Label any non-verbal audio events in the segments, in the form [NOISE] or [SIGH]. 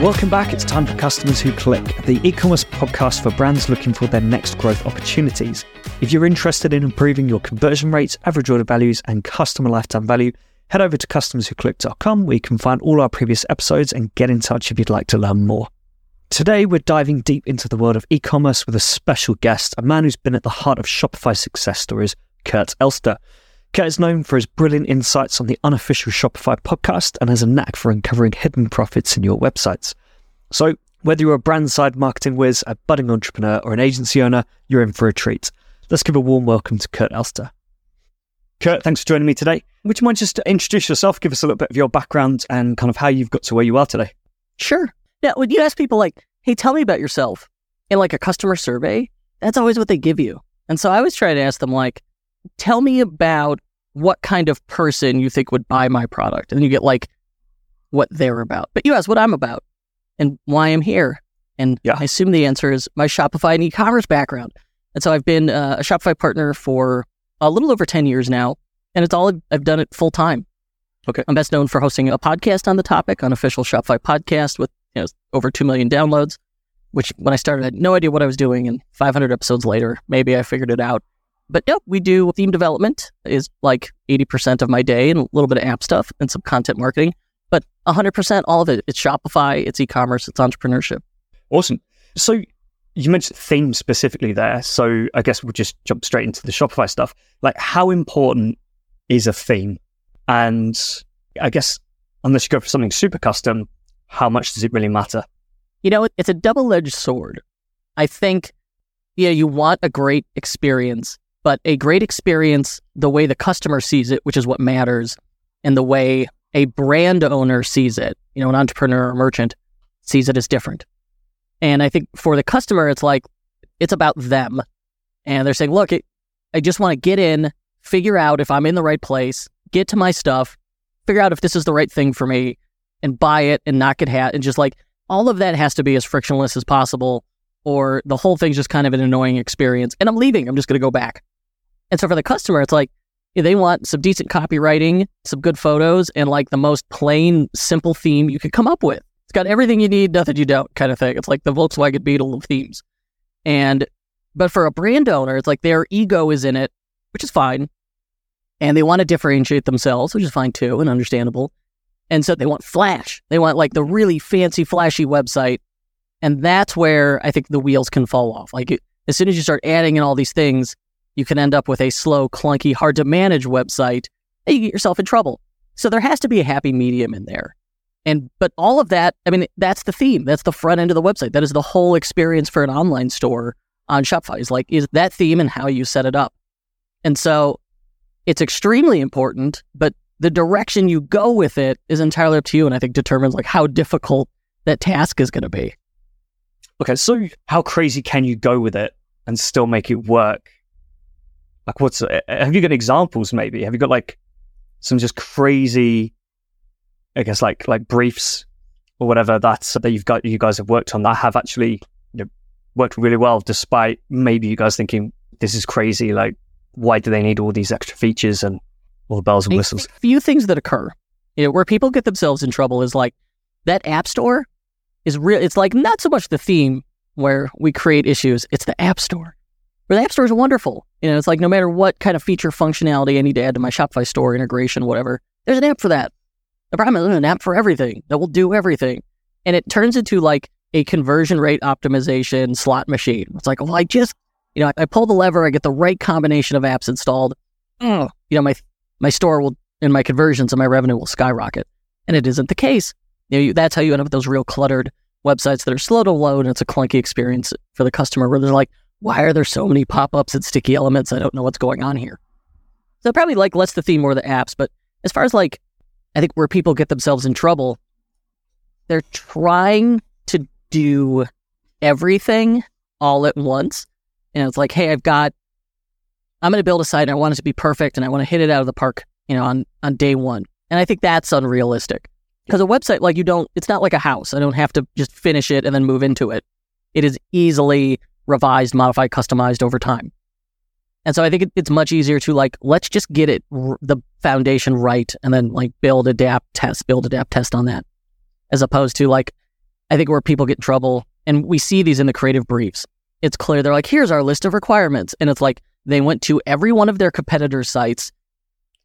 Welcome back. It's time for Customers Who Click, the e commerce podcast for brands looking for their next growth opportunities. If you're interested in improving your conversion rates, average order values, and customer lifetime value, head over to customerswhoclick.com where you can find all our previous episodes and get in touch if you'd like to learn more. Today, we're diving deep into the world of e commerce with a special guest, a man who's been at the heart of Shopify success stories, Kurt Elster. Kurt is known for his brilliant insights on the unofficial Shopify podcast and has a knack for uncovering hidden profits in your websites. So, whether you're a brand side marketing whiz, a budding entrepreneur, or an agency owner, you're in for a treat. Let's give a warm welcome to Kurt Elster. Kurt, thanks for joining me today. Would you mind just introduce yourself, give us a little bit of your background and kind of how you've got to where you are today? Sure. Yeah, when you ask people like, hey, tell me about yourself in like a customer survey, that's always what they give you. And so I always try to ask them like, tell me about what kind of person you think would buy my product. And you get like what they're about. But you ask what I'm about and why I'm here. And yeah. I assume the answer is my Shopify and e-commerce background. And so I've been uh, a Shopify partner for a little over 10 years now. And it's all I've done it full time. Okay. I'm best known for hosting a podcast on the topic, unofficial Shopify podcast with you know, over 2 million downloads, which when I started, I had no idea what I was doing. And 500 episodes later, maybe I figured it out but yep, we do theme development is like 80% of my day and a little bit of app stuff and some content marketing. But 100%, all of it, it's Shopify, it's e-commerce, it's entrepreneurship. Awesome. So you mentioned theme specifically there. So I guess we'll just jump straight into the Shopify stuff. Like how important is a theme? And I guess unless you go for something super custom, how much does it really matter? You know, it's a double edged sword. I think, yeah, you want a great experience but a great experience the way the customer sees it, which is what matters, and the way a brand owner sees it, you know, an entrepreneur or merchant sees it as different. And I think for the customer, it's like, it's about them. And they're saying, look, I just want to get in, figure out if I'm in the right place, get to my stuff, figure out if this is the right thing for me, and buy it and not get hat. And just like all of that has to be as frictionless as possible, or the whole thing's just kind of an annoying experience. And I'm leaving. I'm just going to go back. And so for the customer, it's like they want some decent copywriting, some good photos, and like the most plain, simple theme you could come up with. It's got everything you need, nothing you don't, kind of thing. It's like the Volkswagen Beetle of themes. And but for a brand owner, it's like their ego is in it, which is fine. And they want to differentiate themselves, which is fine too and understandable. And so they want flash. They want like the really fancy, flashy website. And that's where I think the wheels can fall off. Like as soon as you start adding in all these things, you can end up with a slow, clunky, hard to manage website and you get yourself in trouble. So there has to be a happy medium in there. And but all of that, I mean, that's the theme. That's the front end of the website. That is the whole experience for an online store on Shopify. Is like is that theme and how you set it up. And so it's extremely important, but the direction you go with it is entirely up to you and I think determines like how difficult that task is going to be. Okay, so how crazy can you go with it and still make it work like, what's uh, have you got examples? Maybe have you got like some just crazy, I guess, like like briefs or whatever that that you've got you guys have worked on that have actually you know, worked really well, despite maybe you guys thinking this is crazy. Like, why do they need all these extra features and all the bells and whistles? A few things that occur, you know, where people get themselves in trouble is like that app store is real. It's like not so much the theme where we create issues; it's the app store. Where the App Store is wonderful. You know, it's like no matter what kind of feature functionality I need to add to my Shopify store integration, whatever, there's an app for that. The problem is there's an app for everything that will do everything. And it turns into like a conversion rate optimization slot machine. It's like, well, I just, you know, I, pull the lever, I get the right combination of apps installed. Mm, you know, my my store will and my conversions and my revenue will skyrocket. And it isn't the case. You know, you, that's how you end up with those real cluttered websites that are slow to load and it's a clunky experience for the customer where they're like, why are there so many pop-ups and sticky elements? I don't know what's going on here. So I probably like less the theme, more the apps. But as far as like, I think where people get themselves in trouble, they're trying to do everything all at once. And it's like, hey, I've got, I'm going to build a site and I want it to be perfect and I want to hit it out of the park, you know, on, on day one. And I think that's unrealistic because a website, like you don't, it's not like a house. I don't have to just finish it and then move into it. It is easily revised, modified, customized over time. And so I think it, it's much easier to like, let's just get it, r- the foundation right, and then like build, adapt, test, build, adapt, test on that. As opposed to like, I think where people get in trouble, and we see these in the creative briefs. It's clear they're like, here's our list of requirements. And it's like they went to every one of their competitors' sites,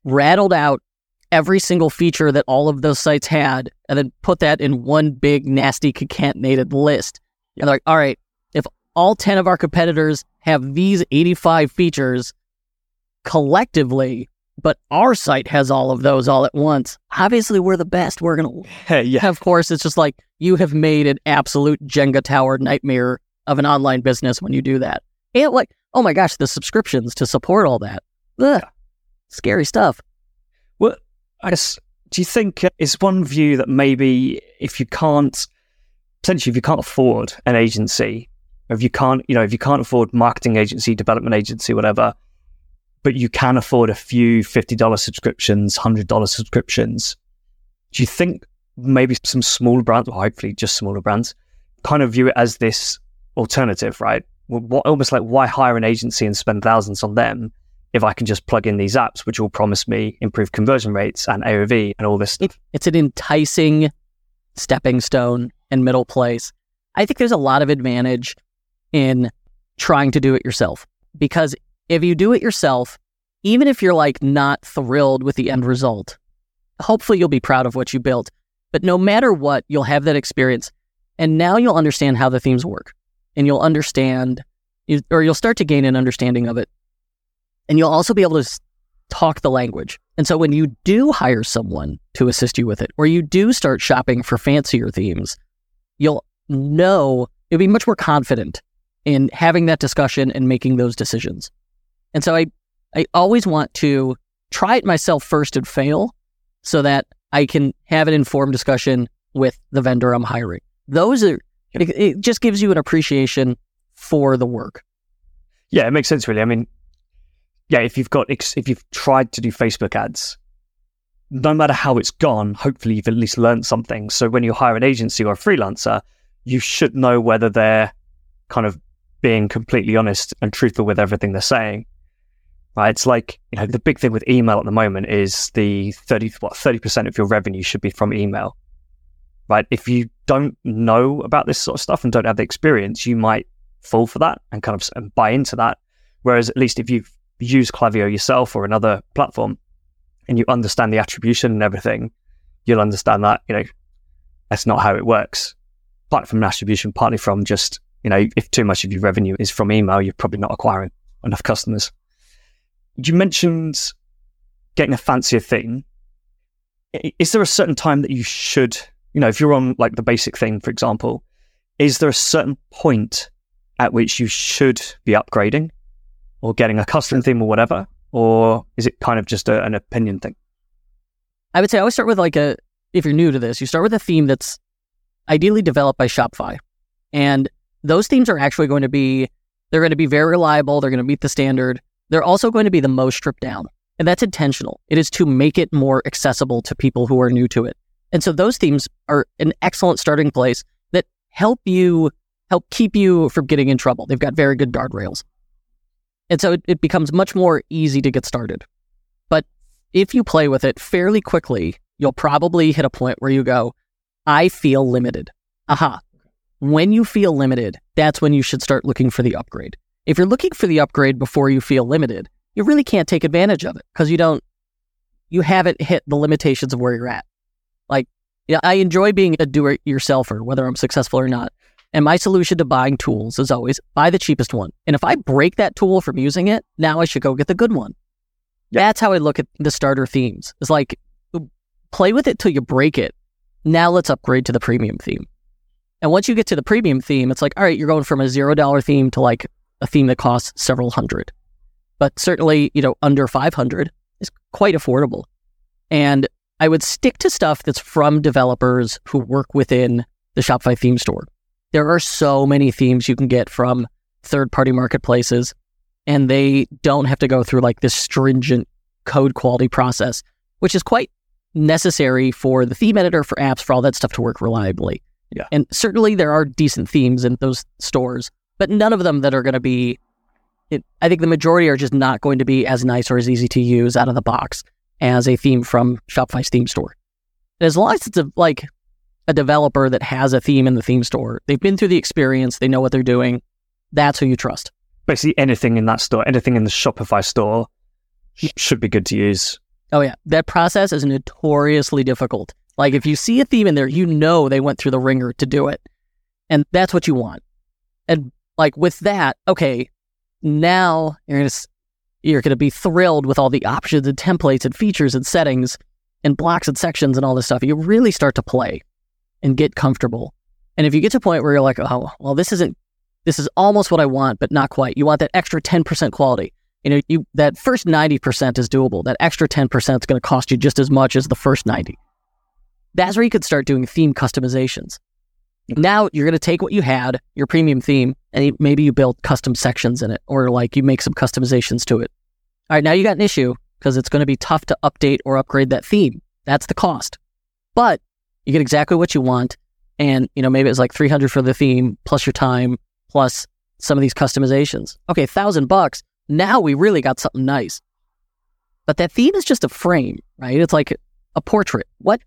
rattled out every single feature that all of those sites had, and then put that in one big, nasty, concatenated list. And they're like, all right, all 10 of our competitors have these 85 features collectively, but our site has all of those all at once. Obviously, we're the best. We're going to. Hey, yeah. [LAUGHS] Of course, it's just like you have made an absolute Jenga tower nightmare of an online business when you do that. And like, oh my gosh, the subscriptions to support all that. Ugh, scary stuff. Well, I guess, do you think uh, is one view that maybe if you can't, potentially, if you can't afford an agency, if you can't, you know, if you can't afford marketing agency, development agency, whatever, but you can afford a few $50 subscriptions, $100 subscriptions, do you think maybe some smaller brands, or hopefully just smaller brands, kind of view it as this alternative, right? What, almost like why hire an agency and spend thousands on them if I can just plug in these apps, which will promise me improved conversion rates and AOV and all this stuff. It's an enticing stepping stone and middle place. I think there's a lot of advantage in trying to do it yourself because if you do it yourself, even if you're like not thrilled with the end result, hopefully you'll be proud of what you built. But no matter what, you'll have that experience. And now you'll understand how the themes work and you'll understand, or you'll start to gain an understanding of it. And you'll also be able to talk the language. And so when you do hire someone to assist you with it, or you do start shopping for fancier themes, you'll know, you'll be much more confident in having that discussion and making those decisions. And so I, I always want to try it myself first and fail so that I can have an informed discussion with the vendor I'm hiring. Those are, it, it just gives you an appreciation for the work. Yeah, it makes sense, really. I mean, yeah, if you've got, if you've tried to do Facebook ads, no matter how it's gone, hopefully you've at least learned something. So when you hire an agency or a freelancer, you should know whether they're kind of being completely honest and truthful with everything they're saying right? It's like, you know, the big thing with email at the moment is the 30, what, 30% of your revenue should be from email, right? If you don't know about this sort of stuff and don't have the experience, you might fall for that and kind of and buy into that. Whereas at least if you've used Klaviyo yourself or another platform and you understand the attribution and everything, you'll understand that, you know, that's not how it works. Partly from an attribution, partly from just, you know, if too much of your revenue is from email, you're probably not acquiring enough customers you mentioned getting a fancier thing. Is there a certain time that you should, you know, if you're on like the basic thing, for example, is there a certain point at which you should be upgrading or getting a custom theme or whatever? Or is it kind of just a, an opinion thing? I would say I always start with like a, if you're new to this, you start with a theme that's ideally developed by Shopify. And those themes are actually going to be, they're going to be very reliable. They're going to meet the standard. They're also going to be the most stripped down. And that's intentional. It is to make it more accessible to people who are new to it. And so those themes are an excellent starting place that help you help keep you from getting in trouble. They've got very good guardrails. And so it, it becomes much more easy to get started. But if you play with it fairly quickly, you'll probably hit a point where you go, I feel limited. Aha. When you feel limited, that's when you should start looking for the upgrade. If you're looking for the upgrade before you feel limited, you really can't take advantage of it because you don't, you haven't hit the limitations of where you're at. Like, yeah, I enjoy being a do it yourselfer, whether I'm successful or not. And my solution to buying tools is always buy the cheapest one. And if I break that tool from using it, now I should go get the good one. That's how I look at the starter themes. It's like play with it till you break it. Now let's upgrade to the premium theme. And once you get to the premium theme, it's like, all right, you're going from a zero dollar theme to like a theme that costs several hundred. But certainly, you know, under 500 is quite affordable. And I would stick to stuff that's from developers who work within the Shopify theme store. There are so many themes you can get from third party marketplaces, and they don't have to go through like this stringent code quality process, which is quite necessary for the theme editor, for apps, for all that stuff to work reliably. Yeah. And certainly there are decent themes in those stores, but none of them that are going to be. It, I think the majority are just not going to be as nice or as easy to use out of the box as a theme from Shopify's theme store. And as long as it's a, like a developer that has a theme in the theme store. They've been through the experience, they know what they're doing. That's who you trust. Basically, anything in that store, anything in the Shopify store sh- should be good to use. Oh, yeah. That process is notoriously difficult. Like, if you see a theme in there, you know they went through the wringer to do it. And that's what you want. And like with that, okay, now you're going to you're going to be thrilled with all the options and templates and features and settings and blocks and sections and all this stuff. You really start to play and get comfortable. And if you get to a point where you're like, oh, well, this isn't, this is almost what I want, but not quite. You want that extra 10% quality. You know, you that first 90% is doable. That extra 10% is going to cost you just as much as the first 90. That's where you could start doing theme customizations. Now you're going to take what you had, your premium theme, and maybe you build custom sections in it, or like you make some customizations to it. All right, now you got an issue because it's going to be tough to update or upgrade that theme. That's the cost. But you get exactly what you want. And, you know, maybe it's like 300 for the theme plus your time plus some of these customizations. Okay, thousand bucks. Now we really got something nice. But that theme is just a frame, right? It's like a portrait. What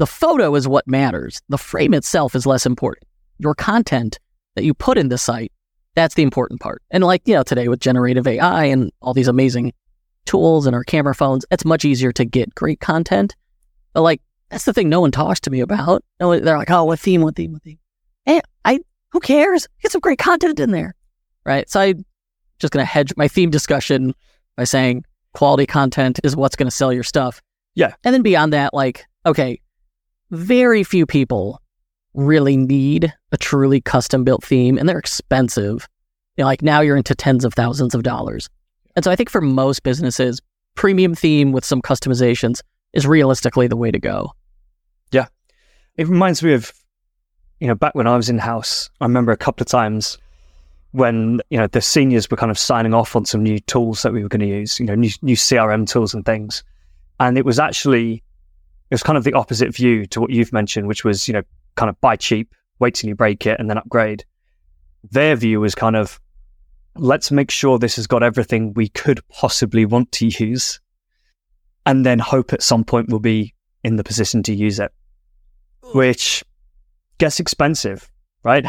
the photo is what matters. The frame itself is less important. Your content that you put in the site, that's the important part. And like, you know, today with generative AI and all these amazing tools and our camera phones, it's much easier to get great content. But like, that's the thing no one talks to me about. No, they're like, oh, what theme, what theme, what theme? Hey, I, who cares? Get some great content in there. Right. So I'm just going to hedge my theme discussion by saying quality content is what's going to sell your stuff. Yeah. And then beyond that, like, okay, very few people really need a truly custom built theme and they're expensive. You know, like now you're into tens of thousands of dollars. And so I think for most businesses, premium theme with some customizations is realistically the way to go. Yeah. It reminds me of, you know, back when I was in house, I remember a couple of times when, you know, the seniors were kind of signing off on some new tools that we were going to use, you know, new, new CRM tools and things. And it was actually it was kind of the opposite view to what you've mentioned, which was, you know, kind of buy cheap, wait till you break it and then upgrade. Their view was kind of, let's make sure this has got everything we could possibly want to use and then hope at some point we'll be in the position to use it, which gets expensive, right?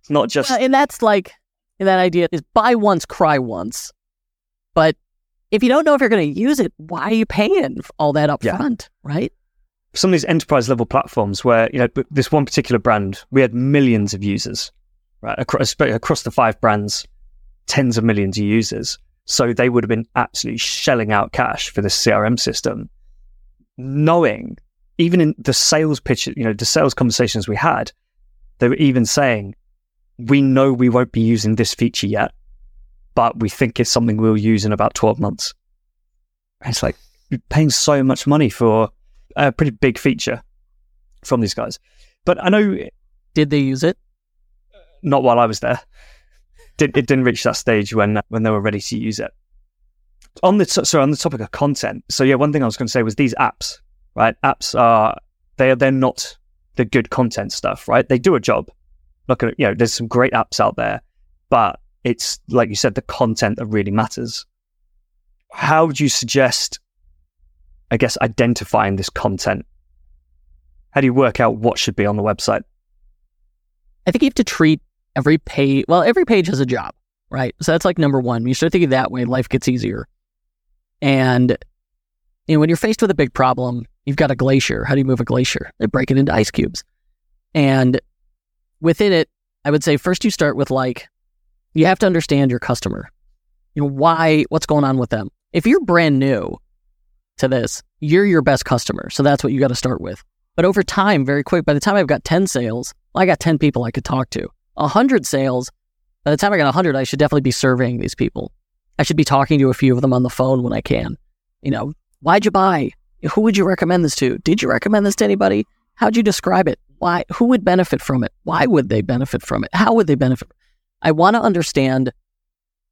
it's [LAUGHS] not just. and that's like, and that idea is buy once, cry once. But if you don't know if you're going to use it, why are you paying all that up yeah. front, right? Some of these enterprise level platforms where, you know, this one particular brand, we had millions of users, right? Across, across the five brands, tens of millions of users. So they would have been absolutely shelling out cash for this CRM system, knowing even in the sales pitch, you know, the sales conversations we had, they were even saying, we know we won't be using this feature yet but we think it's something we'll use in about 12 months. And it's like paying so much money for a pretty big feature from these guys. But I know. Did they use it? Not while I was there. Did, it didn't reach that stage when when they were ready to use it. On the so on the topic of content. So yeah, one thing I was going to say was these apps. Right, apps are they are they're not the good content stuff. Right, they do a job. Look at you know, there's some great apps out there, but it's like you said, the content that really matters. How would you suggest, I guess, identifying this content? How do you work out what should be on the website? I think you have to treat every page, well, every page has a job, right? So that's like number one. You start thinking that way, life gets easier. And you know, when you're faced with a big problem, you've got a glacier. How do you move a glacier? They break it into ice cubes. And within it, I would say first you start with like, you have to understand your customer. You know, why, what's going on with them. If you're brand new to this, you're your best customer. So that's what you got to start with. But over time, very quick, by the time I've got 10 sales, well, I got 10 people I could talk to. 100 sales, by the time I got 100, I should definitely be surveying these people. I should be talking to a few of them on the phone when I can. You know, why'd you buy? Who would you recommend this to? Did you recommend this to anybody? How'd you describe it? Why? Who would benefit from it? Why would they benefit from it? How would they benefit? I want to understand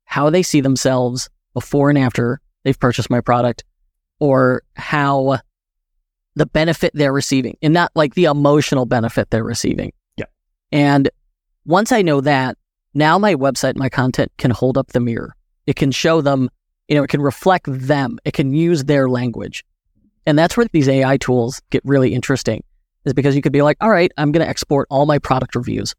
how they see themselves before and after they've purchased my product or how the benefit they're receiving and not like the emotional benefit they're receiving. Yeah. And once I know that, now my website, my content can hold up the mirror. It can show them, you know, it can reflect them. It can use their language. And that's where these AI tools get really interesting. is because you could be like, all right, I'm going to export all my product reviews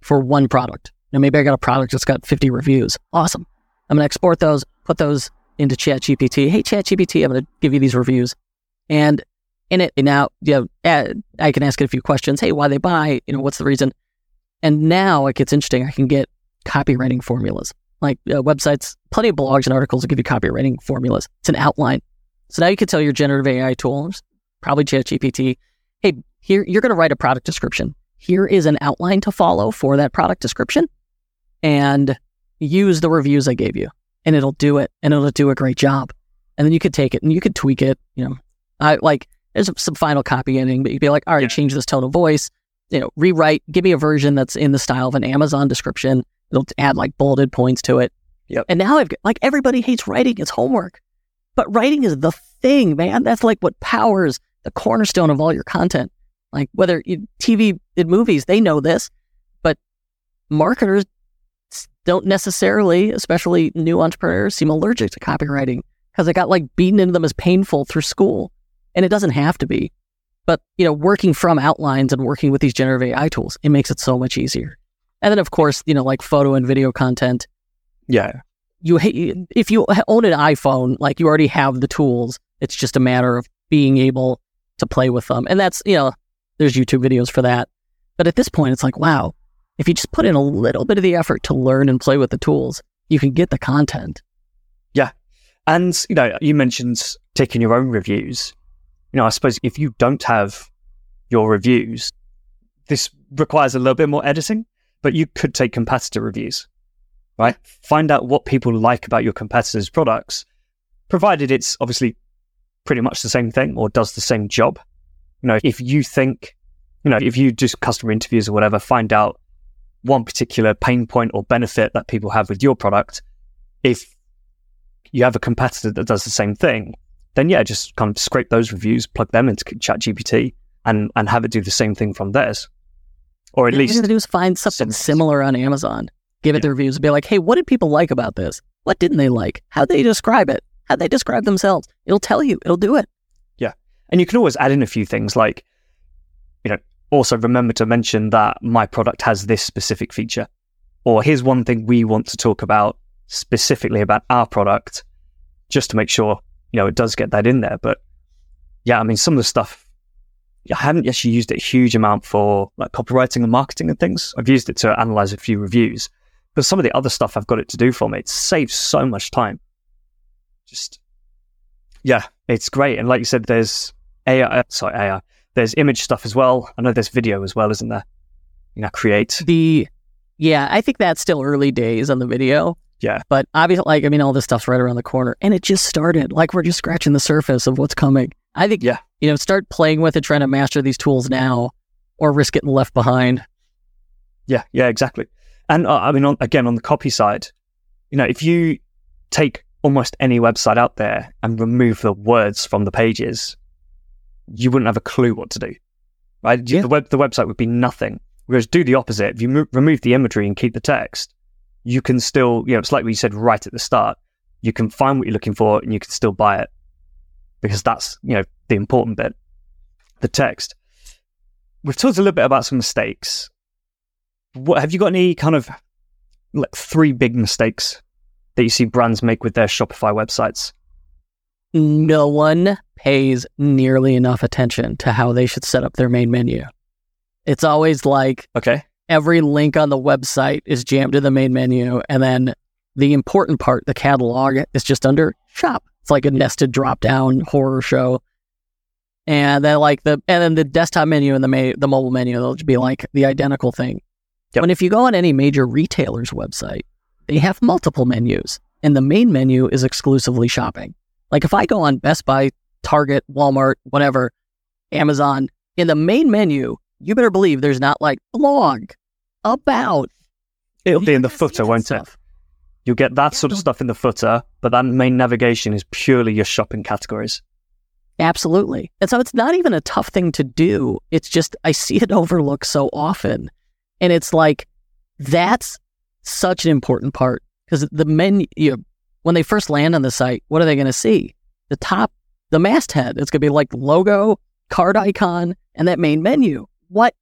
for one product. Now, maybe I got a product that's got 50 reviews. Awesome. I'm going to export those, put those into ChatGPT. Hey, ChatGPT, I'm going to give you these reviews. And in it, now, you know, I can ask it a few questions. Hey, why they buy? You know, what's the reason? And now it gets interesting. I can get copywriting formulas. Like uh, websites, plenty of blogs and articles will give you copywriting formulas. It's an outline. So now you can tell your generative AI tools, probably ChatGPT, hey, here you're going to write a product description. Here is an outline to follow for that product description, and use the reviews I gave you, and it'll do it, and it'll do a great job. And then you could take it and you could tweak it. You know, I like there's some final copy editing, but you'd be like, all right, yeah. change this tone of voice. You know, rewrite. Give me a version that's in the style of an Amazon description. It'll add like bolded points to it. Yep. And now I've got, like everybody hates writing. It's homework, but writing is the thing, man. That's like what powers the cornerstone of all your content. Like whether you, TV and movies, they know this, but marketers don't necessarily, especially new entrepreneurs, seem allergic to copywriting because it got like beaten into them as painful through school. And it doesn't have to be. But, you know, working from outlines and working with these generative AI tools, it makes it so much easier. And then, of course, you know, like photo and video content. Yeah. You if you own an iPhone, like you already have the tools. It's just a matter of being able to play with them. And that's, you know, there's YouTube videos for that. But at this point, it's like, wow, if you just put in a little bit of the effort to learn and play with the tools, you can get the content. Yeah. And, you know, you mentioned taking your own reviews. You know, I suppose if you don't have your reviews, this requires a little bit more editing, but you could take competitor reviews, right? Find out what people like about your competitors' products, provided it's obviously pretty much the same thing or does the same job. You know, if you think, you know, if you do customer interviews or whatever, find out one particular pain point or benefit that people have with your product. If you have a competitor that does the same thing, then yeah, just kind of scrape those reviews, plug them into ChatGPT, and and have it do the same thing from theirs, or at yeah, least do is find something similar on Amazon, give it yeah. the reviews, and be like, hey, what did people like about this? What didn't they like? How they describe it? How they describe themselves? It'll tell you. It'll do it. Yeah, and you can always add in a few things like, also remember to mention that my product has this specific feature. Or here's one thing we want to talk about specifically about our product, just to make sure, you know, it does get that in there. But yeah, I mean, some of the stuff, I haven't actually used it a huge amount for like copywriting and marketing and things. I've used it to analyze a few reviews, but some of the other stuff I've got it to do for me, it saves so much time. Just, yeah, it's great. And like you said, there's AI, sorry, AI. There's image stuff as well. I know there's video as well, isn't there? You know, create the. Yeah, I think that's still early days on the video. Yeah, but obviously, like I mean, all this stuff's right around the corner, and it just started. Like we're just scratching the surface of what's coming. I think. Yeah. You know, start playing with it, trying to master these tools now, or risk getting left behind. Yeah, yeah, exactly. And uh, I mean, on, again, on the copy side, you know, if you take almost any website out there and remove the words from the pages, you wouldn't have a clue what to do. Right? Yeah. The web the website would be nothing. Whereas do the opposite. If you mo- remove the imagery and keep the text, you can still, you know, it's like what you said right at the start. You can find what you're looking for and you can still buy it because that's, you know, the important bit. The text. We've talked a little bit about some mistakes. What have you got any kind of like three big mistakes that you see brands make with their Shopify websites? No one pays nearly enough attention to how they should set up their main menu. It's always like okay, every link on the website is jammed to the main menu, and then the important part, the catalog, is just under shop. It's like a nested drop down horror show. And then like the and then the desktop menu and the ma- the mobile menu, they'll be like the identical thing. Yep. When if you go on any major retailer's website, they have multiple menus, and the main menu is exclusively shopping. Like if I go on Best Buy, Target, Walmart, whatever, Amazon, in the main menu, you better believe there's not like blog about. It'll be in the footer, won't stuff. it? You'll get that sort of stuff in the footer, but that main navigation is purely your shopping categories. Absolutely. And so it's not even a tough thing to do. It's just, I see it [LAUGHS] overlooked so often. And it's like, that's such an important part because the menu, you know, when they first land on the site, what are they going to see? The top, the masthead. It's going to be like logo, card icon and that main menu. What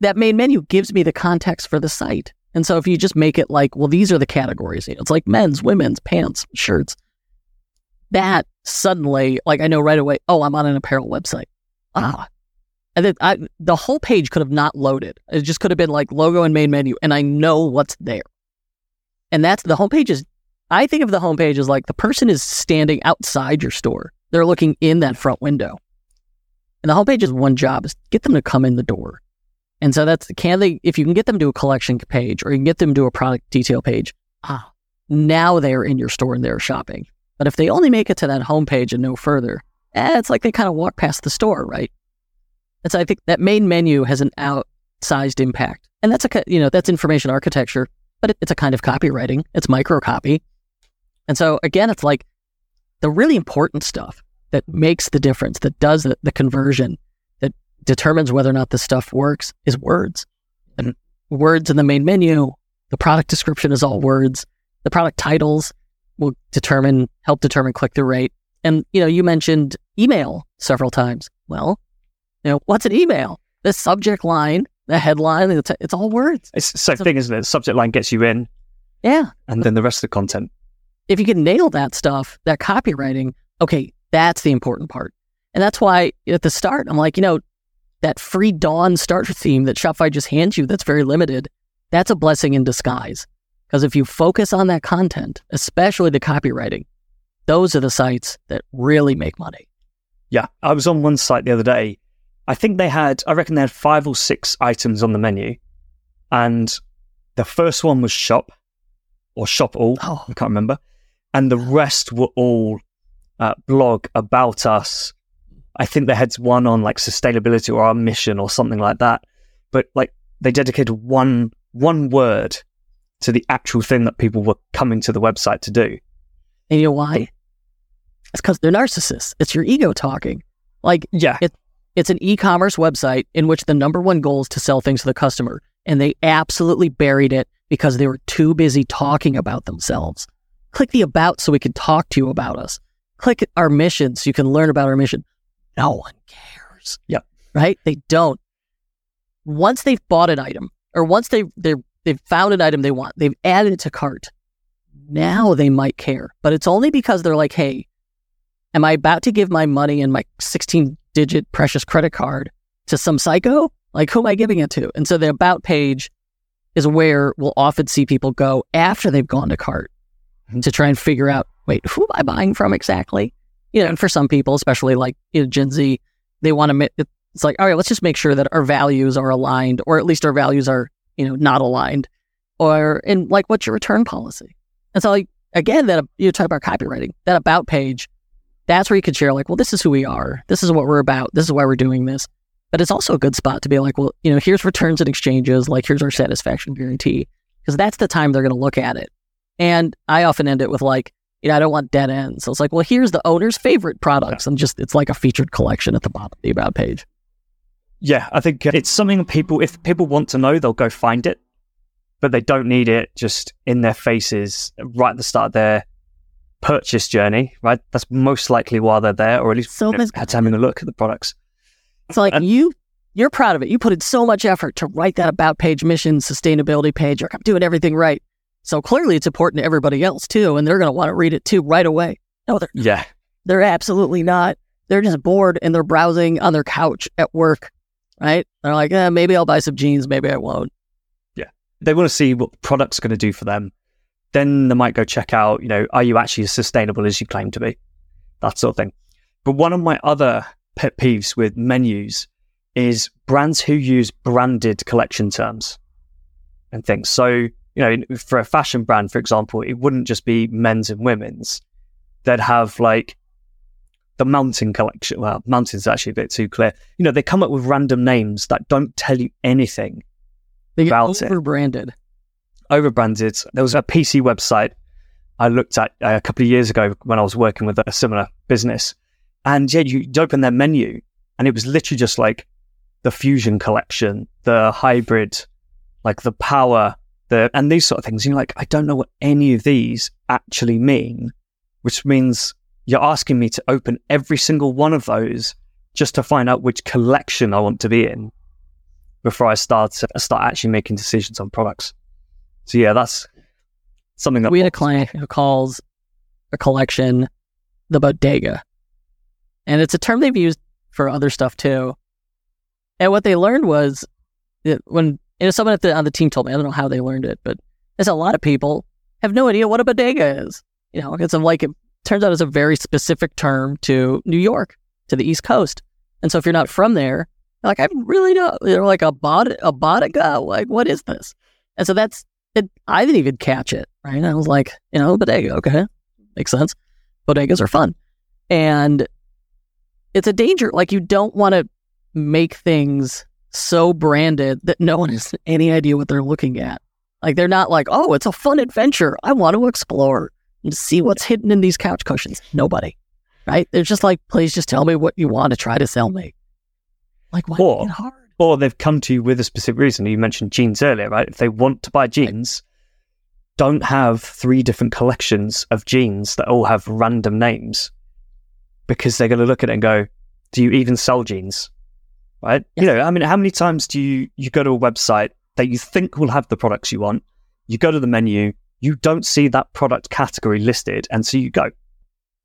that main menu gives me the context for the site. And so if you just make it like, well, these are the categories, you know, it's like men's, women's, pants, shirts. That suddenly, like I know right away, oh, I'm on an apparel website. Ah. And then I, the whole page could have not loaded. It just could have been like logo and main menu, and I know what's there. And that's the homepage is I think of the homepage as like the person is standing outside your store. They're looking in that front window. And the homepage is one job is get them to come in the door. And so that's can they if you can get them to a collection page or you can get them to a product detail page, ah, now they're in your store and they're shopping. But if they only make it to that homepage and no further, eh, it's like they kind of walk past the store, right? And so I think that main menu has an outsized impact. And that's a you know, that's information architecture, but it's a kind of copywriting. It's micro copy. And so again, it's like the really important stuff that makes the difference, that does the, the conversion, that determines whether or not the stuff works is words. And words in the main menu, the product description is all words. The product titles will determine, help determine click through rate. And, you know, you mentioned email several times. Well, you know, what's an email? The subject line, the headline, it's, it's all words. It's the same thing, isn't it? The subject line gets you in. Yeah. And then the rest of the content. If you can nail that stuff, that copywriting, okay, that's the important part. And that's why at the start, I'm like, you know, that free dawn starter theme that Shopify just hands you that's very limited, that's a blessing in disguise. Because if you focus on that content, especially the copywriting, those are the sites that really make money. Yeah. I was on one site the other day. I think they had, I reckon they had five or six items on the menu. And the first one was shop or shop all. Oh. I can't remember. And the rest were all uh, blog about us. I think they had one on like sustainability or our mission or something like that. But like they dedicated one one word to the actual thing that people were coming to the website to do. And you know why? It's because they're narcissists. It's your ego talking. Like, yeah, it, it's an e-commerce website in which the number one goal is to sell things to the customer, and they absolutely buried it because they were too busy talking about themselves. Click the about so we can talk to you about us click our mission so you can learn about our mission. No one cares. Yep. Right? They don't. Once they've bought an item or once they they they've found an item they want, they've added it to cart. Now they might care, but it's only because they're like, "Hey, am I about to give my money and my 16 digit precious credit card to some psycho? Like who am I giving it to?" And so the about page is where we'll often see people go after they've gone to cart. To try and figure out wait, who am I buying from exactly? You know, and for some people, especially like you know, Gen Z, they want to, it's like, all right, let's just make sure that our values are aligned, or at least our values are, you know, not aligned. Or, in like, what's your return policy? And so, like, again, that you talk about copywriting, that about page, that's where you could share, like, well, this is who we are. This is what we're about. This is why we're doing this. But it's also a good spot to be like, well, you know, here's returns and exchanges. Like, here's our satisfaction guarantee. Because that's the time they're going to look at it. And I often end it with, like, you know, I don't want dead ends. So it's like, well, here's the owner's favorite products, and just it's like a featured collection at the bottom of the about page. Yeah, I think uh, it's something people, if people want to know, they'll go find it, but they don't need it just in their faces right at the start of their purchase journey, right? That's most likely why they're there, or at least so know, having a look at the products. It's like and, you, you're proud of it. You put in so much effort to write that about page mission, sustainability page. You're doing everything right. So clearly it's important to everybody else too, and they're going to want to read it too right away. No, they're yeah, they're absolutely not. They're just bored and they're browsing on their couch at work, right? They're like, eh, maybe I'll buy some jeans, maybe I won't. Yeah, they want to see what the product's going to do for them. Then they might go check out, you know, are you actually as sustainable as you claim to be? That sort of thing. But one of my other pet peeves with menus is brands who use branded collection terms and things. So you know, for a fashion brand, for example, it wouldn't just be men's and women's. They'd have like the mountain collection. Well, mountain's actually a bit too clear. You know, they come up with random names that don't tell you anything they about get over-branded. it. Over-branded. There was a PC website I looked at uh, a couple of years ago when I was working with a similar business. And yeah, you'd open their menu and it was literally just like the Fusion collection, the hybrid, like the power the, and these sort of things. You're like, I don't know what any of these actually mean, which means you're asking me to open every single one of those just to find out which collection I want to be in before I start uh, start actually making decisions on products. So yeah, that's something that we had a client who calls a collection the bodega, and it's a term they've used for other stuff too. And what they learned was that when you know someone the, on the team told me I don't know how they learned it, but there's a lot of people have no idea what a bodega is. You know, it's like it turns out it's a very specific term to New York, to the East Coast. And so if you're not from there, like I really don't, you know, like a bod a bodega, like what is this? And so that's it. I didn't even catch it. Right? I was like, you know, bodega, okay, makes sense. Bodegas are fun, and it's a danger. Like you don't want to make things so branded that no one has any idea what they're looking at. Like they're not like, oh, it's a fun adventure. I want to explore and see what's hidden in these couch cushions. Nobody, right? They're just like, please just tell me what you want to try to sell me. Like, why or, make it hard? Or they've come to you with a specific reason. You mentioned jeans earlier, right? If they want to buy jeans, right. don't have three different collections of jeans that all have random names because they're going to look at it and go, do you even sell jeans? Right? Yes. You know, I mean, how many times do you, you go to a website that you think will have the products you want? You go to the menu, you don't see that product category listed, and so you go.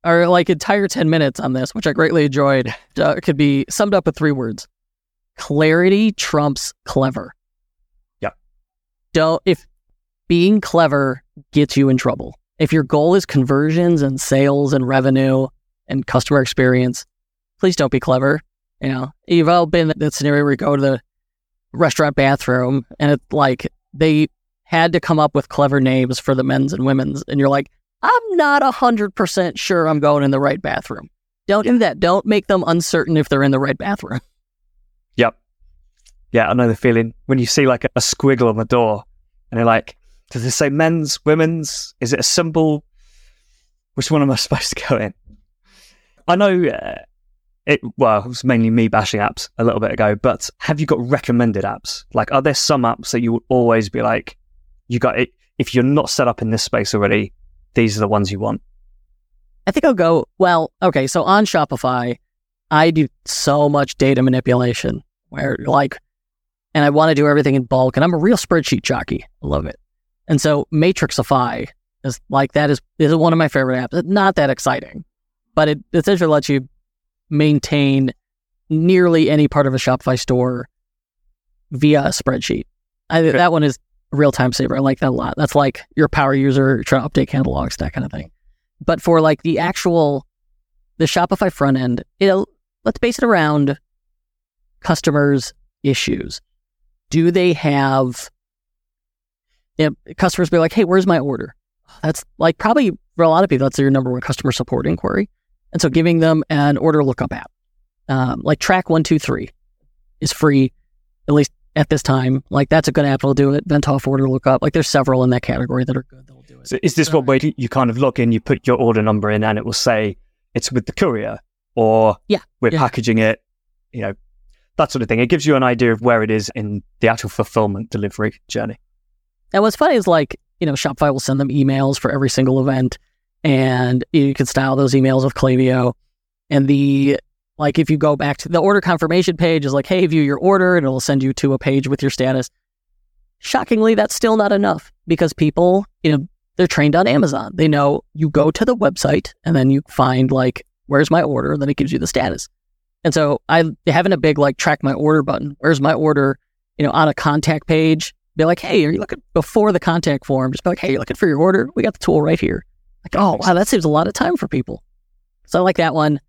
Our like entire ten minutes on this, which I greatly enjoyed, uh, could be summed up with three words: clarity trumps clever. Yeah. Don't if being clever gets you in trouble. If your goal is conversions and sales and revenue and customer experience, please don't be clever. You know, you've all been in that scenario where you go to the restaurant bathroom and it's like they had to come up with clever names for the men's and women's. And you're like, I'm not 100% sure I'm going in the right bathroom. Don't do that. Don't make them uncertain if they're in the right bathroom. Yep. Yeah, I know the feeling when you see like a, squiggle on the door and you're like, does it say men's, women's? Is it a symbol? Which one am I [LAUGHS] supposed to go in? I know uh, it, well, it was mainly me bashing apps a little bit ago, but have you got recommended apps? Like, are there some apps that you would always be like, you got it. If you're not set up in this space already, these are the ones you want. I think I'll go, well, okay. So on Shopify, I do so much data manipulation where like, and I want to do everything in bulk and I'm a real spreadsheet jockey. I love it. And so Matrixify is like, that is, is one of my favorite apps. It's not that exciting, but it essentially lets you maintain nearly any part of a Shopify store via a spreadsheet. I, okay. That one is real time saver. I like that a lot. That's like your power user trying to update catalogs, that kind of thing. But for like the actual the Shopify front end, you know, let's base it around customers' issues. Do they have you know, customers be like, hey, where's my order? That's like probably for a lot of people, that's your number one customer support inquiry. And so giving them an order lookup app, um, like Track One Two Three, is free, at least at this time. Like that's a good app that'll do it. Ventoff order lookup. Like there's several in that category that are good that'll do it. So is this what way you kind of log in, you put your order number in and it will say it's with the courier or yeah, we're yeah. packaging it, you know, that sort of thing. It gives you an idea of where it is in the actual fulfillment delivery journey. And what's funny is like, you know, Shopify will send them emails for every single event and you can style those emails with Klaviyo. And the like if you go back to the order confirmation page is like, hey, view your order, and it'll send you to a page with your status. Shockingly, that's still not enough because people, you know, they're trained on Amazon. They know you go to the website and then you find like, where's my order? And then it gives you the status. And so I having a big like track my order button. Where's my order? You know, on a contact page, be like, hey, are you looking before the contact form? Just be like, hey, you're looking for your order? We got the tool right here. Like, oh wow, that saves a lot of time for people. So I like that one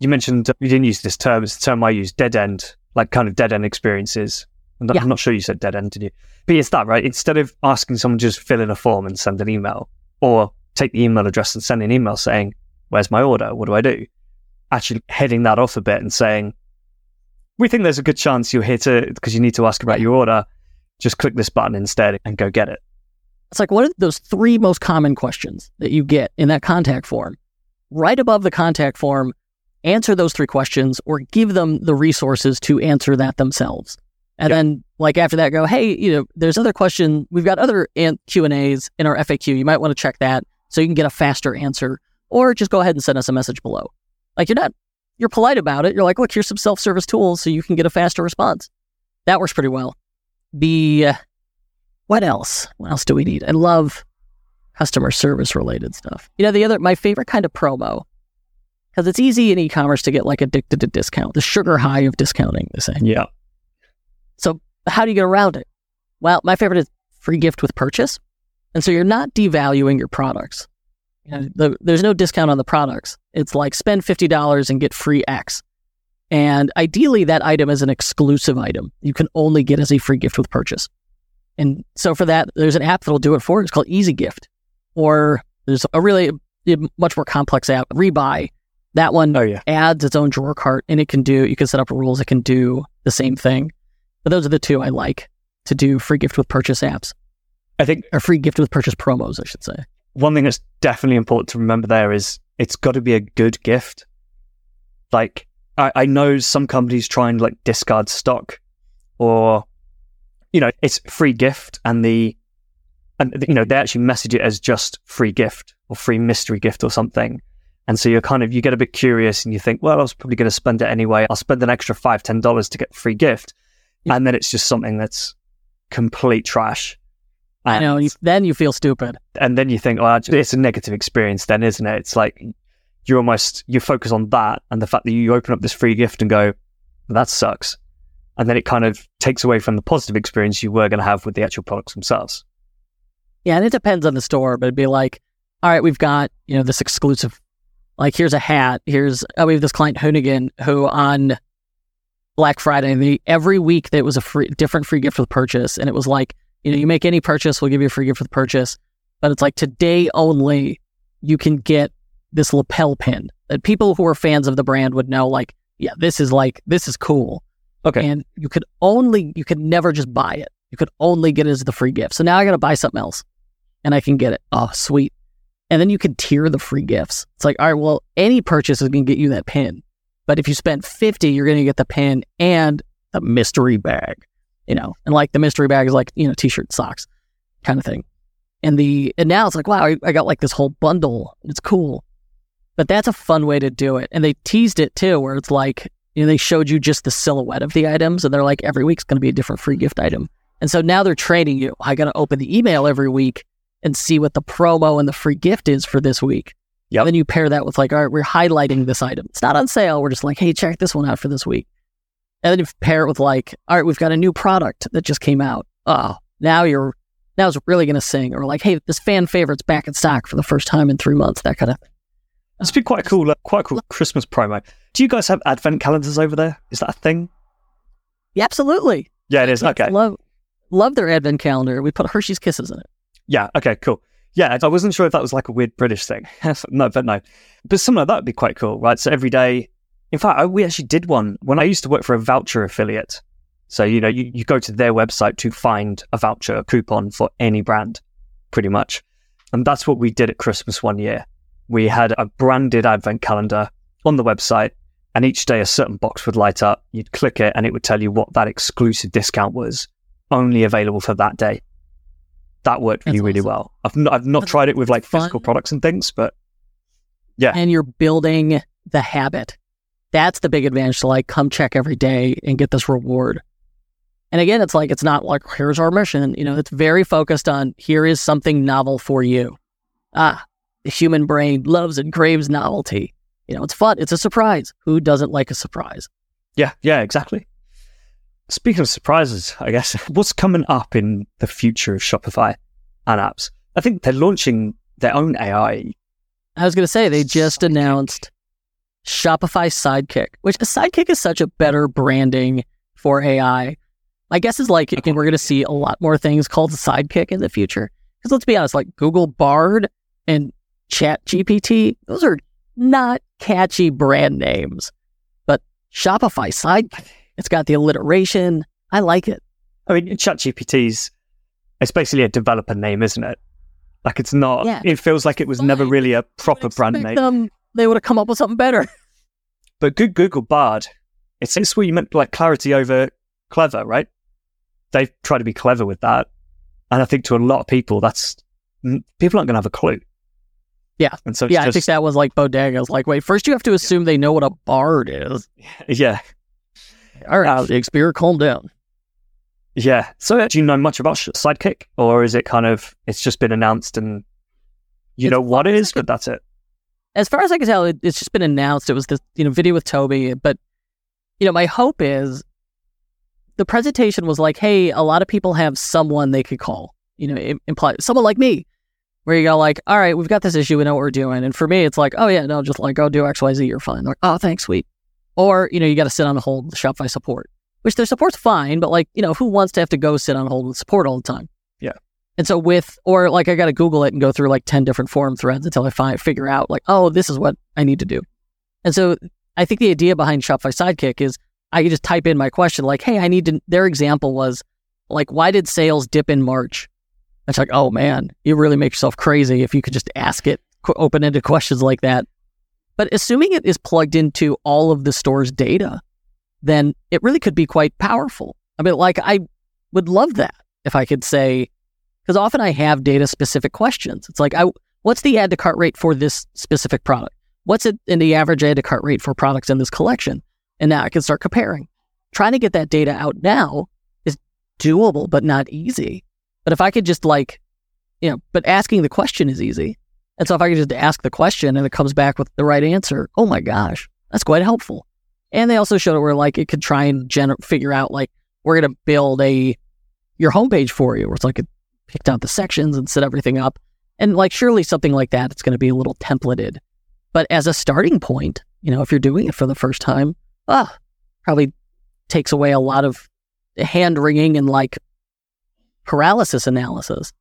you mentioned you didn't use this term. It's the term I use, dead end, like kind of dead end experiences. I'm not, yeah. I'm not sure you said dead end, did you? But it's that, right? Instead of asking someone to just fill in a form and send an email or take the email address and send an email saying, where's my order? What do I do? Actually heading that off a bit and saying, we think there's a good chance you're here to, because you need to ask about your order. Just click this button instead and go get it. It's like, what are those three most common questions that you get in that contact form? Right above the contact form, answer those three questions or give them the resources to answer that themselves. And yep. then like after that go, hey, you know, there's other question. We've got other Q and A's in our FAQ. You might want to check that so you can get a faster answer or just go ahead and send us a message below. Like you're not, you're polite about it. You're like, look, here's some self service tools so you can get a faster response. That works pretty well. The uh, what else? What else do we need? I love customer service related stuff. You know, the other my favorite kind of promo because it's easy in e-commerce to get like addicted to discount, the sugar high of discounting. They say. Yeah. So how do you get around it? Well, my favorite is free gift with purchase, and so you're not devaluing your products. You know, the, there's no discount on the products. It's like spend fifty dollars and get free X. And ideally, that item is an exclusive item. You can only get as a free gift with purchase. And so for that, there's an app that'll do it for you. It's called Easy Gift. Or there's a really much more complex app, Rebuy. That one Oh yeah. adds its own drawer cart and it can do, you can set up rules. It can do the same thing. But those are the two I like to do free gift with purchase apps I think or free gift with purchase promos, I should say. one thing that's definitely important to remember there is it's got to be a good gift. Like I, I know some companies try and like discard stock, or you know, it's free gift, and the and you know they actually message it as just free gift or free mystery gift or something. And so you're kind of you get a bit curious and you think, well, I was probably going to spend it anyway. I'll spend an extra five ten dollars to get free gift, Yeah. and then it's just something that's complete trash. I And- know. You, then you feel stupid. and then you think, well, it's a negative experience, then, isn't it? It's like you're almost you focus on that and the fact that you open up this free gift and go, that sucks, and then it kind of takes away from the positive experience you were going to have with the actual products themselves. Yeah, and it depends on the store, but it'd be like, all right, we've got, you know, this exclusive like here's a hat. Here's oh, we have this client Hoonigan who on Black Friday, the every week there was a free different free gift with purchase. And it was like, you know, you make any purchase, we'll give you a free gift with purchase. But it's like today only you can get this lapel pin that people who are fans of the brand would know, like, yeah, this is like this is cool. Okay. And you could only you could never just buy it. You could only get it as the free gift. So now I gotta buy something else and I can get it. Oh, sweet. And then you could tier the free gifts. It's like, all right, well, any purchase is going to get you that pin. But if you spend 50, you're going to get the pin and the mystery bag, you know, and like the mystery bag is like, you know, t-shirt, socks kind of thing. And the, and now it's like, wow, I got like this whole bundle. It's cool. But that's a fun way to do it. And they teased it too, where it's like, you know, they showed you just the silhouette of the items and they're like, every week's going to be a different free gift item. And so now they're training you. I got to open the email every week and see what the promo and the free gift is for this week. Yep. And then you pair that with like, all right, we're highlighting this item. It's not on sale. We're just like, hey, check this one out for this week. And then you pair it with like, all right, we've got a new product that just came out. Oh, now you're now it's really gonna sing. Or like, hey, this fan favorite's back in stock for the first time in three months. That kind of thing. It's been quite a cool, uh, quite a cool Christmas promo. Do you guys have advent calendars over there? Is that a thing? Yeah, absolutely. Yeah, it is. Okay. Love love their advent calendar. We put Hershey's Kisses in it. Yeah. Okay. Cool. Yeah, I wasn't sure if that was like a weird British thing. [LAUGHS] no, but no. But something like that would be quite cool, right? So every day, in fact, I, we actually did one when I used to work for a voucher affiliate. So, you know, you, you go to their website to find a voucher, a coupon for any brand, pretty much. And that's what we did at Christmas one year. We had a branded advent calendar on the website, and each day a certain box would light up. You'd click it, and it would tell you what that exclusive discount was, only available for that day. That worked really, That's really well. I've not, I've not That's tried it with like fun. physical products and things, but Yeah. And you're building the habit. That's the big advantage to like come check every day and get this reward. And again, it's like it's not like here's our mission. You know, it's very focused on here is something novel for you. Ah, the human brain loves and craves novelty. You know, it's fun. It's a surprise. Who doesn't like a surprise? yeah, yeah, exactly. Speaking of surprises, I guess, [LAUGHS] what's coming up in the future of Shopify and apps? I think they're launching their own AI. I was going to say they just announced Shopify Sidekick, which a Sidekick is such a better branding for AI. My guess is like we're going to see a lot more things called Sidekick in the future. Because let's be honest, like Google Bard and Chat GPT, those are not catchy brand names. But Shopify Sidekick, it's got the alliteration. I like it. I mean, ChatGPT's it's basically a developer name, isn't it? Like it's not. Yeah. It feels like it was never really a proper brand name. them- they would have come up with something better. [LAUGHS] But good Google Bard, it's it's where you meant like clarity over clever, right? They've tried to be clever with that, and I think to a lot of people, that's people aren't going to have a clue. Yeah. And so Yeah, I think that was like bodega. I like, wait, first you have to assume they know what a bard is. [LAUGHS] yeah, All right, um, Shakespeare, calm down. yeah. So uh, do you know much about Sidekick, or is it kind of it's just been announced and you It's know what it is, but that's it? As far as I can tell, it, it's just been announced. It was this, you know, video with Tobi. But, you know, my hope is the presentation was like, hey, a lot of people have someone they could call, you know, imply someone like me, where you go like, all right, we've got this issue. We know what we're doing. And for me, it's like, oh, yeah, no, just like, go do X, Y, Z. You're fine. Like, oh, thanks, sweet. Or, you know, you got to sit on hold with Shopify support, which their support's fine. But like, you know, who wants to have to go sit on hold with support all the time? Yeah. And so with, or like I got to Google it and go through like 10 different forum threads until I find, figure out like, oh, this is what I need to do. And so I think the idea behind Shopify Sidekick is I can just type in my question like, hey, I need to, their example was like, why did sales dip in March? It's like, oh man, you really make yourself crazy if you could just ask it open ended questions like that. But assuming it is plugged into all of the store's data, then it really could be quite powerful. I mean, like, I would love that if I could say, because often I have data specific questions. It's like, I, what's the add to cart rate for this specific product? What's it in the average add to cart rate for products in this collection? And now I can start comparing. Trying to get that data out now is doable, but not easy. But if I could just like, you know, but asking the question is easy. And so if I could just ask the question and it comes back with the right answer, oh my gosh, that's quite helpful. And they also showed it where like it could try and gener- figure out like we're going to build a your homepage for you, where it's like it picked out the sections and set everything up. And like surely something like that, it's going to be a little templated. But as a starting point, you know, if you're doing it for the first time, ah, probably takes away a lot of hand wringing and like paralysis analysis.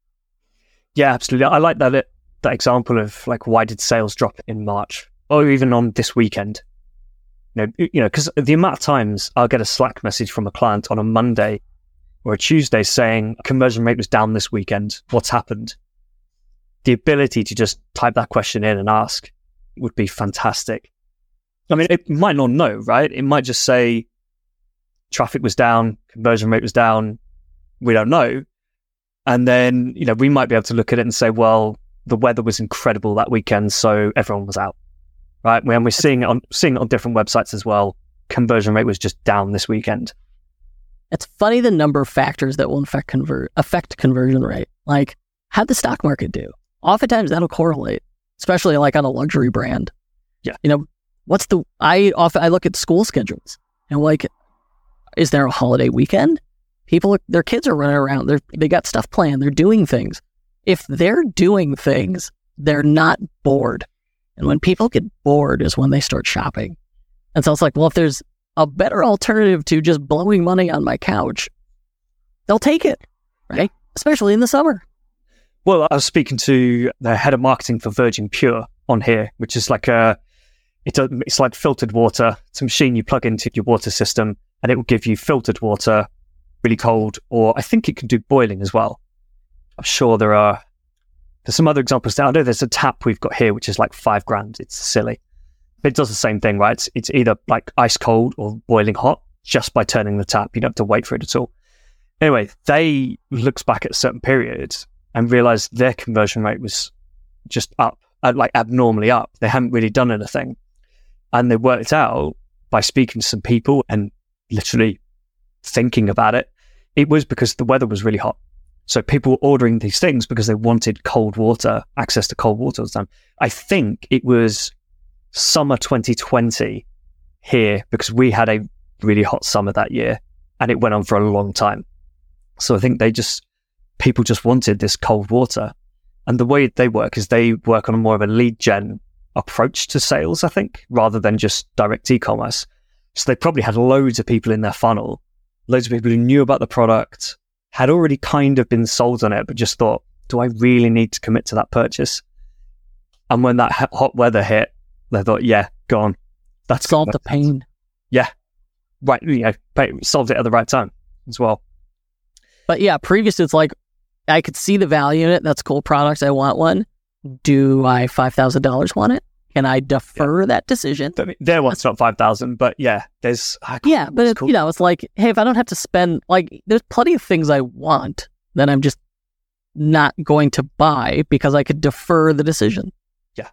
Yeah, absolutely. I like that that example of like why did sales drop in March, or even on this weekend. You know, you know, because the amount of times I'll get a Slack message from a client on a Monday or a Tuesday saying conversion rate was down this weekend. What's happened? The ability to just type that question in and ask would be fantastic. I mean, it might not know, right? It might just say traffic was down, conversion rate was down. We don't know. And then, you know, we might be able to look at it and say, well, the weather was incredible that weekend, so everyone was out. Right. And we're seeing it on seeing it on different websites as well, conversion rate was just down this weekend. It's funny the number of factors that will affect convert affect conversion rate. Like how'd the stock market do? Oftentimes that'll correlate, especially like on a luxury brand. Yeah. You know, what's the I often I look at school schedules and like, is there a holiday weekend? People, their kids are running around. They're they got stuff planned. They're doing things. If they're doing things, they're not bored. And when people get bored is when they start shopping. And so it's like, well, if there's a better alternative to just blowing money on my couch, they'll take it, right? Especially in the summer. Well, I was speaking to the head of marketing for Virgin Pure on here, which is like a it's a it's like filtered water. It's a machine you plug into your water system, and it will give you filtered water, really cold, or I think it can do boiling as well. I'm sure there are there's some other examples. I know there's a tap we've got here, which is like five grand. It's silly, but it does the same thing, right? It's, it's either like ice cold or boiling hot just by turning the tap. You don't have to wait for it at all. Anyway, they looked back at certain periods and realized their conversion rate was just up, uh, like abnormally up. They hadn't really done anything. And they worked out by speaking to some people and literally thinking about it. It was because the weather was really hot. So people were ordering these things because they wanted cold water, access to cold water all the time. I think it was summer 2020 here because we had a really hot summer that year and it went on for a long time. So I think they just, people just wanted this cold water. And the way they work is they work on more of a lead gen approach to sales, I think, rather than just direct e-commerce. So they probably had loads of people in their funnel, loads of people who knew about the product, had already kind of been sold on it, but just thought, do I really need to commit to that purchase? And when that hot weather hit, they thought, yeah, gone. on. That's solved the pain. Yeah. Right. You know, solved it at the right time as well. But yeah, previous it's like I could see the value in it. That's cool products. I want one. Do I five thousand dollars want it? Can I defer yeah. that decision? I mean, their one's not five thousand, but yeah, there's yeah, but it, cool. you know, it's like, hey, if I don't have to spend like, there's plenty of things I want that I'm just not going to buy because I could defer the decision. Yeah,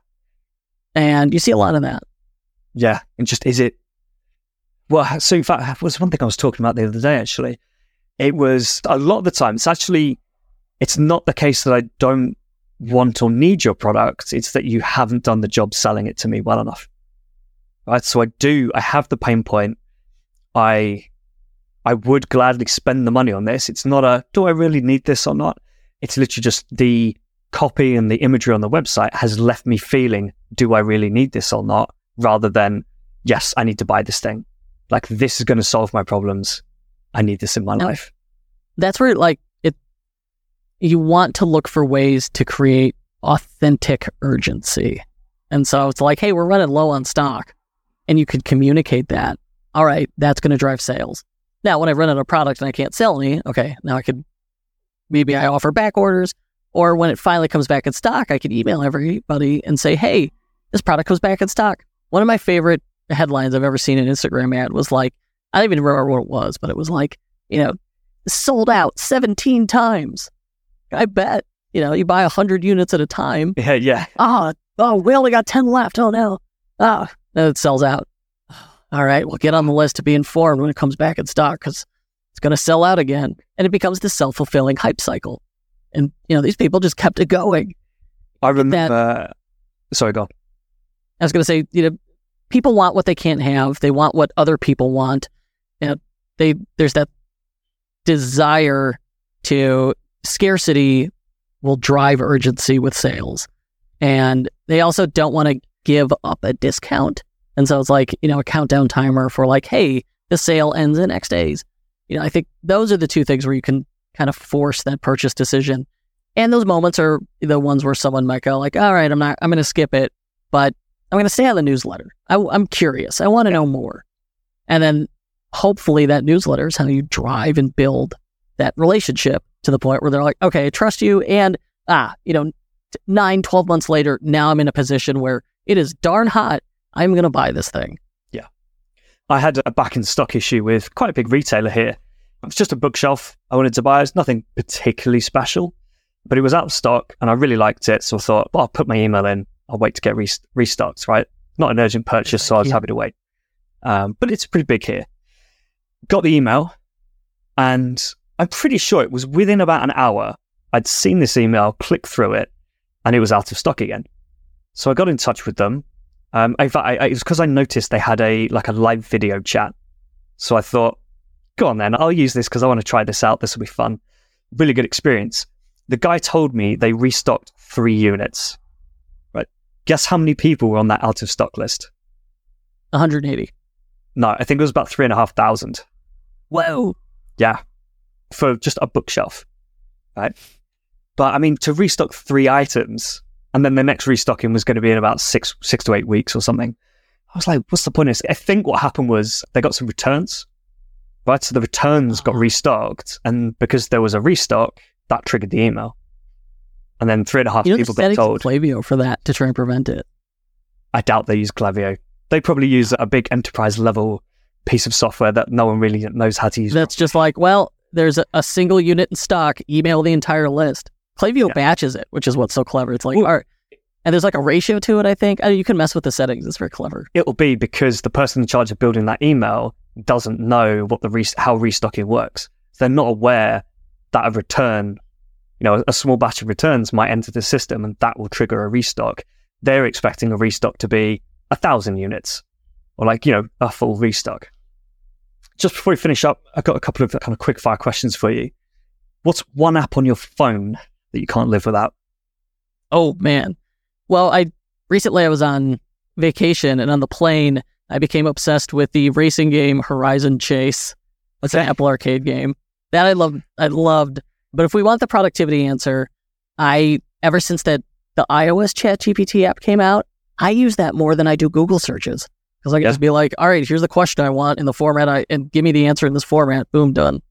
And you see a lot of that. Yeah. And just, is it, well, so in fact, was one thing I was talking about the other day, actually. It was a lot of the time, it's actually, it's not the case that I don't want or need your product. It's that you haven't done the job selling it to me well enough. Right. So I do, I have the pain point. I, I would gladly spend the money on this. It's not a, do I really need this or not? It's literally just the copy and the imagery on the website has left me feeling, do I really need this or not? Rather than, yes, I need to buy this thing. Like this is going to solve my problems. I need this in my life. That's where like you want to look for ways to create authentic urgency. And so it's like, hey, we're running low on stock. And you could communicate that. All right, that's going to drive sales. Now, when I run out of product and I can't sell any, okay, now I could maybe I offer back orders. Or when it finally comes back in stock, I could email everybody and say, hey, this product comes back in stock. One of my favorite headlines I've ever seen in an Instagram ad was like, I don't even remember what it was, but it was like, you know, sold out 17 times. I bet, you know, you buy 100 units at a time. [LAUGHS] Yeah. Yeah. Ah, oh, we only got 10 left. Oh, no. Ah, it sells out. All right, well, get on the list to be informed when it comes back in stock because it's going to sell out again. And it becomes this self fulfilling hype cycle. And, you know, these people just kept it going. I remember, sorry, go on. I was going to say, you know, people want what they can't have. They want what other people want. You know, they there's that desire to scarcity will drive urgency with sales, and they also don't want to give up a discount. And so it's like you know a countdown timer for like, hey, the sale ends in X days. You know, I think those are the two things where you can kind of force that purchase decision. And those moments are the ones where someone might go like, all right, I'm not, I'm going to skip it, but I'm going to stay on the newsletter. I, am curious. I want to know more. And then hopefully that newsletter is how you drive and build that relationship to the point where they're like, okay, I trust you. And, ah, you know, nine, 12 months later, now I'm in a position where it is darn hot. I'm going to buy this thing. Yeah. I had a back in stock issue with quite a big retailer here. It was just a bookshelf I wanted to buy. It's nothing particularly special, but it was out of stock and I really liked it. So I thought, well, I'll put my email in. I'll wait to get re- restocked, right? Not an urgent purchase, so I was Yeah. happy to wait. Um, but it's pretty big here. Got the email and I'm pretty sure it was within about an hour. I'd seen this email, click through it, and it was out of stock again. So I got in touch with them. Um, in fact, I, I, it was because I noticed they had a like a live video chat. So I thought, go on then, I'll use this because I want to try this out. This will be fun. Really good experience. The guy told me they restocked three units. Right? Guess how many people were on that out of stock list? 180. No, I think it was about three and a half thousand. Whoa. Yeah, for just a bookshelf, right? But I mean, to restock three items, and then the next restocking was going to be in about six six to eight weeks or something. I was like, what's the point of this? I think what happened was they got some returns, right? So the returns got Oh. restocked, and because there was a restock, that triggered the email. And then three and a half You know, people got told. Klaviyo for that to try and prevent it. I doubt they use Klaviyo. They probably use a big enterprise level piece of software that no one really knows how to use. That's just like, well, there's a, a single unit in stock. Email the entire list. Klaviyo Yeah. batches it, which is what's so clever. It's like, Well- all right. And there's like a ratio to it, I think. I, you can mess with the settings. It's very clever. it'll be because the person in charge of building that email doesn't know what the re- how restocking works. They're not aware that a return, you know, a small batch of returns might enter the system and that will trigger a restock. They're expecting a restock to be a thousand units or like, you know, a full restock. Just before we finish up, I've got a couple of kind of quick fire questions for you. What's one app on your phone that you can't live without? Oh, man. Well, I recently I was on vacation and on the plane, I became obsessed with the racing game Horizon Chase. It's an Apple Arcade game that I loved. I loved. But if we want the productivity answer, I ever since that the iOS Chat GPT app came out, I use that more than I do Google searches because I can Yeah. just be like, all right, here's the question I want in the format I and give me the answer in this format. Boom, done.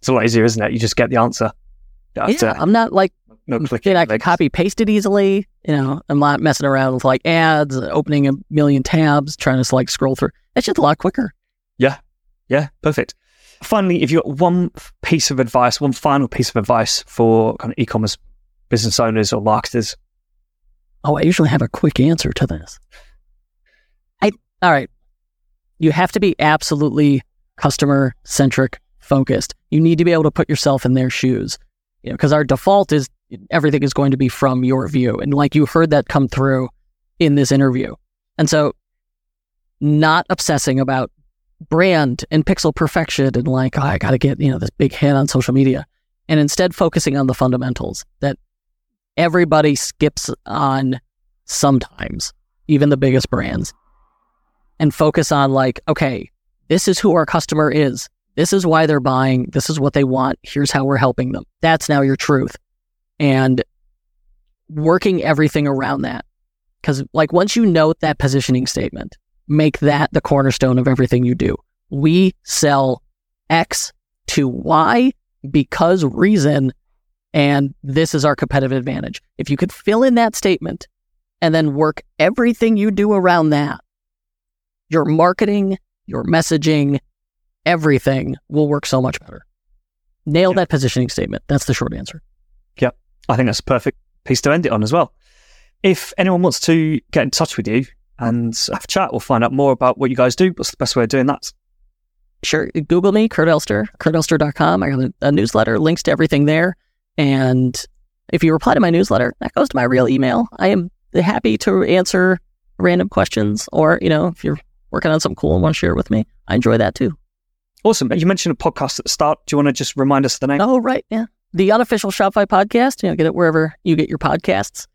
It's a lot easier, isn't it? You just get the answer. Yeah, I'm not like no clicking. I can copy paste it easily. You know, I'm not messing around with like ads, opening a million tabs, trying to like scroll through. It's just a lot quicker. Yeah, yeah, perfect. Finally, if you got one piece of advice, one final piece of advice for kind of e-commerce business owners or marketers, Oh, I usually have a quick answer to this. All right. You have to be absolutely customer centric focused. You need to be able to put yourself in their shoes. You know, because our default is everything is going to be from your view. And like you heard that come through in this interview. And so not obsessing about brand and pixel perfection and like, oh, I got to get, you know, this big hit on social media and instead focusing on the fundamentals that everybody skips on sometimes, even the biggest brands, and focus on like, okay, this is who our customer is. This is why they're buying. This is what they want. Here's how we're helping them. That's now your truth. And working everything around that. Because, like, once you note that positioning statement, make that the cornerstone of everything you do. We sell X to Y because reason, and this is our competitive advantage. If you could fill in that statement and then work everything you do around that, your marketing, your messaging, everything will work so much better. Nail yep. that positioning statement. That's the short answer. Yep. I think that's a perfect piece to end it on as well. If anyone wants to get in touch with you and have a chat or find out more about what you guys do, what's the best way of doing that? Sure. Google me, Kurt Elster, kurtelster.com. I got a, a newsletter, links to everything there. And if you reply to my newsletter, that goes to my real email. I am happy to answer random questions or, you know, if you're working on something cool and want to share it with me, I enjoy that too. Awesome. You mentioned a podcast at the start. Do you want to just remind us the name? Oh, right. Yeah. The unofficial Shopify podcast. You know, get it wherever you get your podcasts.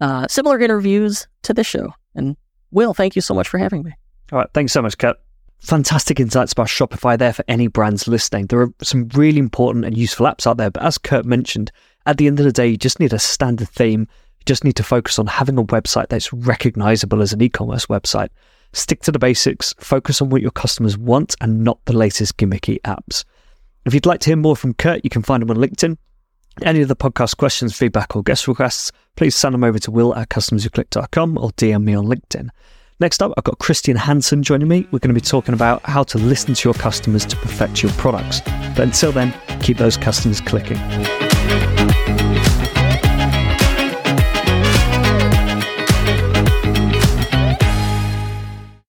Uh, similar interviews to this show. And Will, thank you so much for having me. All right. Thanks so much, Kurt. Fantastic insights about Shopify there for any brands listening. There are some really important and useful apps out there, but as Kurt mentioned, at the end of the day, you just need a standard theme. You just need to focus on having a website that's recognizable as an e commerce website. Stick to the basics, focus on what your customers want and not the latest gimmicky apps. If you'd like to hear more from Kurt, you can find him on LinkedIn. Any of the podcast questions, feedback, or guest requests, please send them over to will at customerswhoclick.com or DM me on LinkedIn. Next up, I've got Christian Hansen joining me. We're going to be talking about how to listen to your customers to perfect your products. But until then, keep those customers clicking.